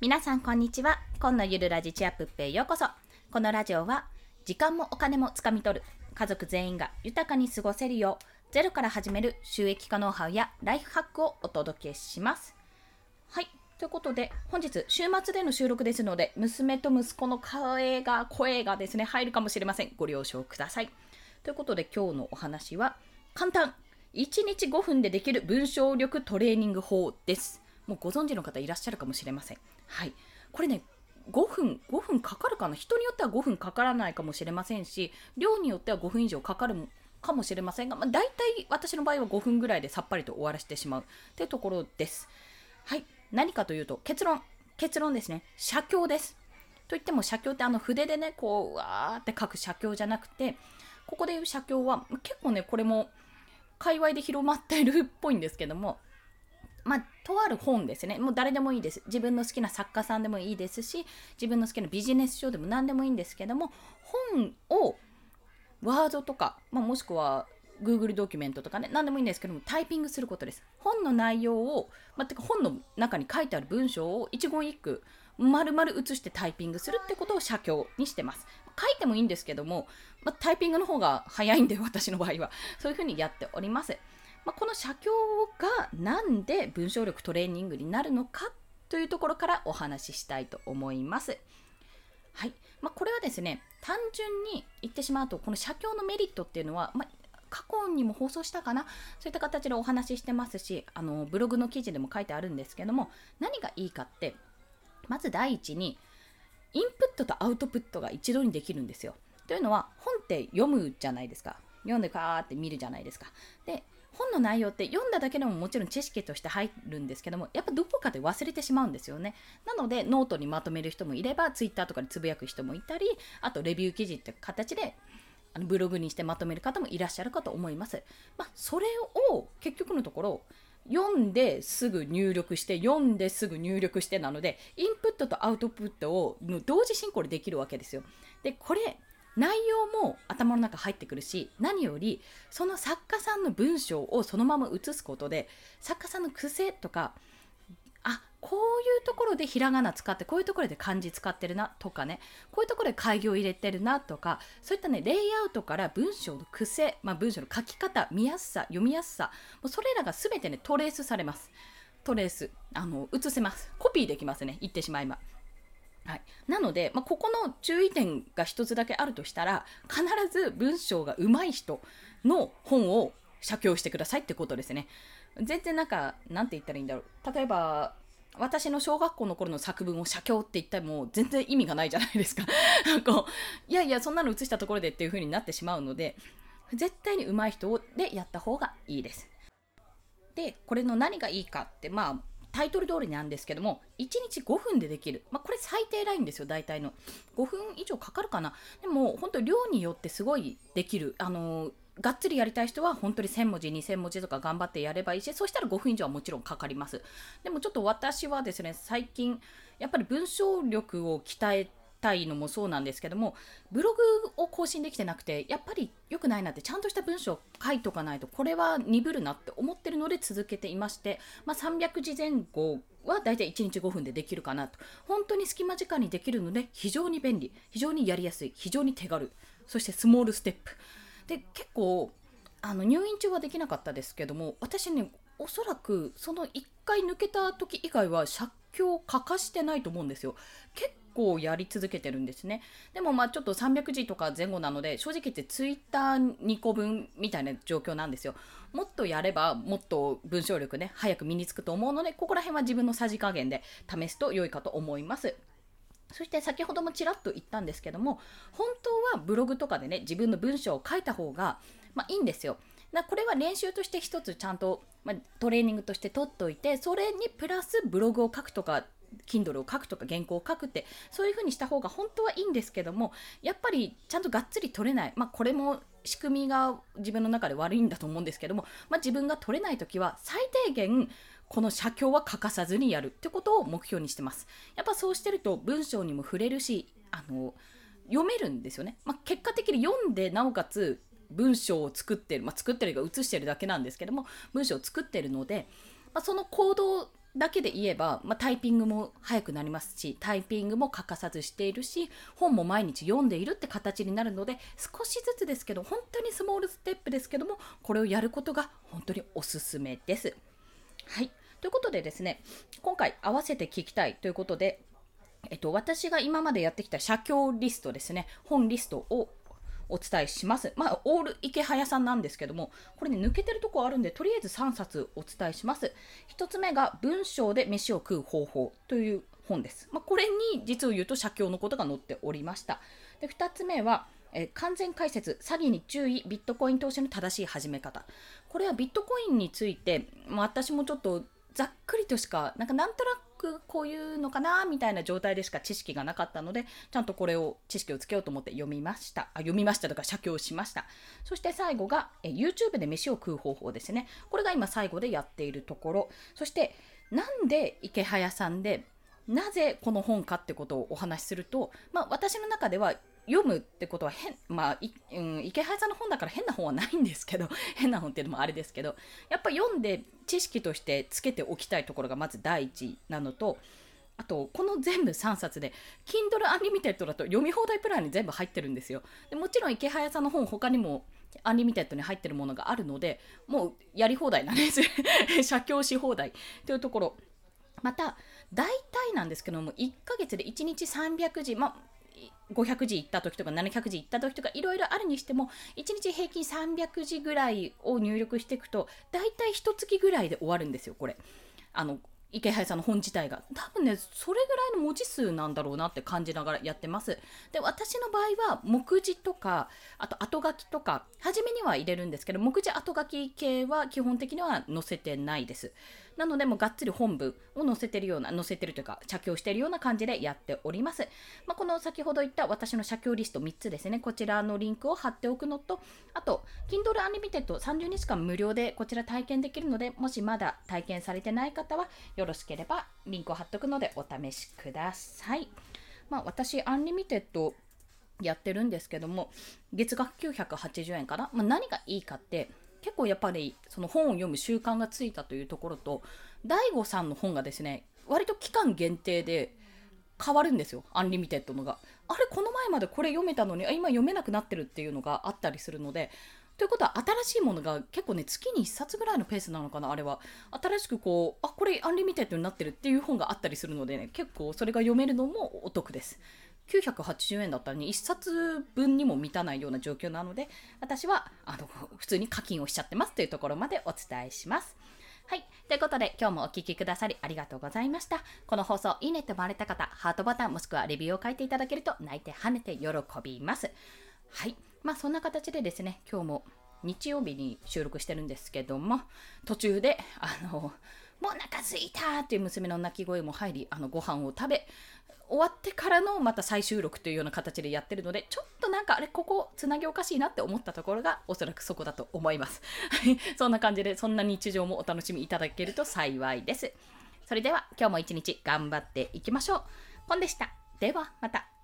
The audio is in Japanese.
皆さんこんにちは。今のゆるラジチアップへようこそ。このラジオは時間もお金もつかみ取る。家族全員が豊かに過ごせるようゼロから始める収益化ノウハウやライフハックをお届けします。はい。ということで本日週末での収録ですので娘と息子の声が声がですね入るかもしれません。ご了承ください。ということで今日のお話は簡単。1日5分でできる文章力トレーニング法です。もうご存知の方いらっしゃるかもしれません。はい。これね5分5分かかるかな？人によっては5分かからないかもしれませんし量によっては5分以上かかるかもしれませんが、まあ、大体私の場合は5分ぐらいでさっぱりと終わらせてしまうというところです。はい。何かというと結論。結論ですね。写経です。といっても写経ってあの筆でねこうわーって書く写経じゃなくてここでいう写経は結構ねこれも界隈で広まってるっぽいんですけどもまあ、とある本ですね。もう誰でもいいです。自分の好きな作家さんでもいいですし、自分の好きなビジネス書でも何でもいいんですけども、本をワードとか、まあ、もしくは Google ドキュメントとかね、何でもいいんですけども、タイピングすることです。本の内容を、まあ、てか本の中に書いてある文章を一言一句、丸々写してタイピングするってことを写経にしてます。書いてもいいんですけども、まあ、タイピングの方が早いんで、私の場合は。そういうふうにやっております。まあ、この写経がなんで文章力トレーニングになるのかというところからお話ししたいと思います。はい。まあ、これはですね、単純に言ってしまうと、この写経のメリットっていうのは、まあ、過去にも放送したかな？そういった形でお話ししてますし、あの、ブログの記事でも書いてあるんですけども、何がいいかって、まず第一に、インプットとアウトプットが一度にできるんですよ。というのは、本って読むじゃないですか。読んでカーって見るじゃないですか。で、本の内容って読んだだけでももちろん知識として入るんですけどもやっぱどこかで忘れてしまうんですよね。なのでノートにまとめる人もいればツイッターとかでつぶやく人もいたりあとレビュー記事って形であのブログにしてまとめる方もいらっしゃるかと思います、まあ、それを結局のところ読んですぐ入力して読んですぐ入力してなのでインプットとアウトプットを同時進行でできるわけですよ。でこれ内容も頭の中入ってくるし何よりその作家さんの文章をそのまま写すことで作家さんの癖とかあこういうところでひらがな使ってこういうところで漢字使ってるなとかねこういうところで開業入れてるなとかそういったねレイアウトから文章の癖、まあ、文章の書き方見やすさ読みやすさもうそれらが全てねトレースされます。トレースあの写せます。コピーできますね言ってしまいますはい、なので、まあ、ここの注意点が1つだけあるとしたら必ず文章が上手い人の本を写経してくださいってことですね。全然なんか、なんて言ったらいいんだろう。例えば、私の小学校の頃の作文を写経って言っても全然意味がないじゃないですか。こういやいや、そんなの写したところでっていう風になってしまうので、絶対に上手い人でやった方がいいです。で、これの何がいいかって、まあ、タイトル通りなんですけども、1日5分でできる。まあ、これ最低ラインですよ、大体の。5分以上かかるかな。でも、本当量によってすごいできる。あのー、がっつりやりたい人は本当に1000文字、2000文字とか頑張ってやればいいし、そしたら5分以上はもちろんかかります。でもちょっと私はですね、最近、やっぱり文章力を鍛えたいのもそうなんですけどもブログを更新できてなくてやっぱり良くないなってちゃんとした文章を書いとかないとこれは鈍るなって思ってるので続けていまして、まあ、300字前後はだいたい1日5分でできるかなと本当に隙間時間にできるので非常に便利非常にやりやすい非常に手軽そしてスモールステップで結構あの入院中はできなかったですけども私ねおそらくその1回抜けた時以外は借境を欠かしてないと思うんですよ結構やり続けてるんですね。でもまあちょっと300字とか前後なので、正直言ってツイッター2個分みたいな状況なんですよ。もっとやればもっと文章力ね、早く身につくと思うので、ここら辺は自分のさじ加減で試すと良いかと思います。そして先ほどもちらっと言ったんですけども、本当はブログとかでね、自分の文章を書いた方が、まあ、いいんですよ。だこれは練習として一つちゃんと、まあ、トレーニングとして取っておいて、それにプラスブログを書くとか Kindle を書くとか原稿を書くってそういう風にした方が本当はいいんですけどもやっぱりちゃんとがっつり取れない、まあ、これも仕組みが自分の中で悪いんだと思うんですけども、まあ、自分が取れない時は最低限この写経は欠かさずにやるってことを目標にしてます。やっぱそうしてると文章にも触れるしあの読めるんですよね。まあ、結果的に読んでなおかつ文章を作ってる、まあ、作ってるか写してるだけなんですけども文章を作ってるので、まあ、その行動だけで言えば、まあ、タイピングも早くなりますしタイピングも欠かさずしているし本も毎日読んでいるって形になるので少しずつですけど本当にスモールステップですけどもこれをやることが本当におすすめです。はいということでですね今回合わせて聞きたいということでえっと、私が今までやってきた写経リストですね、本リストをお伝えします。まあ、オール池早さんなんですけども、これね、抜けてるとこあるんで、とりあえず3冊お伝えします。1つ目が、文章で飯を食う方法という本です。まあ、これに実を言うと写経のことが載っておりました。で2つ目は、え、完全解説、詐欺に注意、ビットコイン投資の正しい始め方。これはビットコインについて、ま、私もちょっとざっくりとしか、なんかなんとなくくこういうのかなみたいな状態でしか知識がなかったので、ちゃんとこれを知識をつけようと思って読みました。あ読みましたとか写経しました。そして最後がえ YouTube で飯を食う方法ですね。これが今最後でやっているところ。そしてなんで池早さんでなぜこの本かってことをお話しすると、まあ、私の中では読むってことは変、まあ、いうん、池原さんの本だから変な本はないんですけど、変な本っていうのもあれですけど、やっぱ読んで知識としてつけておきたいところがまず第一なのと、あと、この全部3冊で、Kindle Unlimited だと読み放題プランに全部入ってるんですよ。でもちろんイケハヤさんの本、他にも Unlimited に入ってるものがあるので、もうやり放題なんです。写経し放題というところ。また、大体なんですけども、1ヶ月で1日300字、まあ、500字いった時とか700字いった時とかいろいろあるにしても1日平均300字ぐらいを入力していくと大体1月ぐらいで終わるんですよこれ。あの池原さんの本自体が。多分ねそれぐらいの文字数なんだろうなって感じながらやってます。で私の場合は目次とかあと後書きとか初めには入れるんですけど目次後書き系は基本的には載せてないです。なので、もうがっつり本部を載せてるような、載せてるというか、着用してるような感じでやっております。まあ、この先ほど言った私の写経リスト3つですね、こちらのリンクを貼っておくのと、あと、Kindle Unlimited 30日間無料でこちら体験できるので、もしまだ体験されてない方は、よろしければリンクを貼っておくのでお試しください。まあ、私、 Unlimited やってるんですけども、月額980円かな、まあ、何がいいかって、結構やっぱりその本を読む習慣がついたというところと DAIGO さんの本がですね割と期間限定で変わるんですよ Unlimited のが。あれこの前までこれ読めたのに今読めなくなってるっていうのがあったりするのでということは新しいものが結構ね月に1冊ぐらいのペースなのかなあれは。新しくこうあこれ Unlimited になってるっていう本があったりするのでね結構それが読めるのもお得です。980円だったらね、1冊分にも満たないような状況なので、私はあの普通に課金をしちゃってますというところまでお伝えします。はい。ということで、今日もお聴きくださりありがとうございました。この放送、いいねって思われた方、ハートボタンもしくはレビューを書いていただけると、泣いて跳ねて喜びます。はい。まあ、そんな形でですね、今日も日曜日に収録してるんですけども、途中で、あの、もうお腹すいたっていう娘の泣き声も入り、あの、ご飯を食べ、終わってからのまた再収録というような形でやってるのでちょっとなんかあれここつなぎおかしいなって思ったところがおそらくそこだと思います。そんな感じでそんな日常もお楽しみいただけると幸いです。それでは今日も一日頑張っていきましょう。ポンでした。ではまた。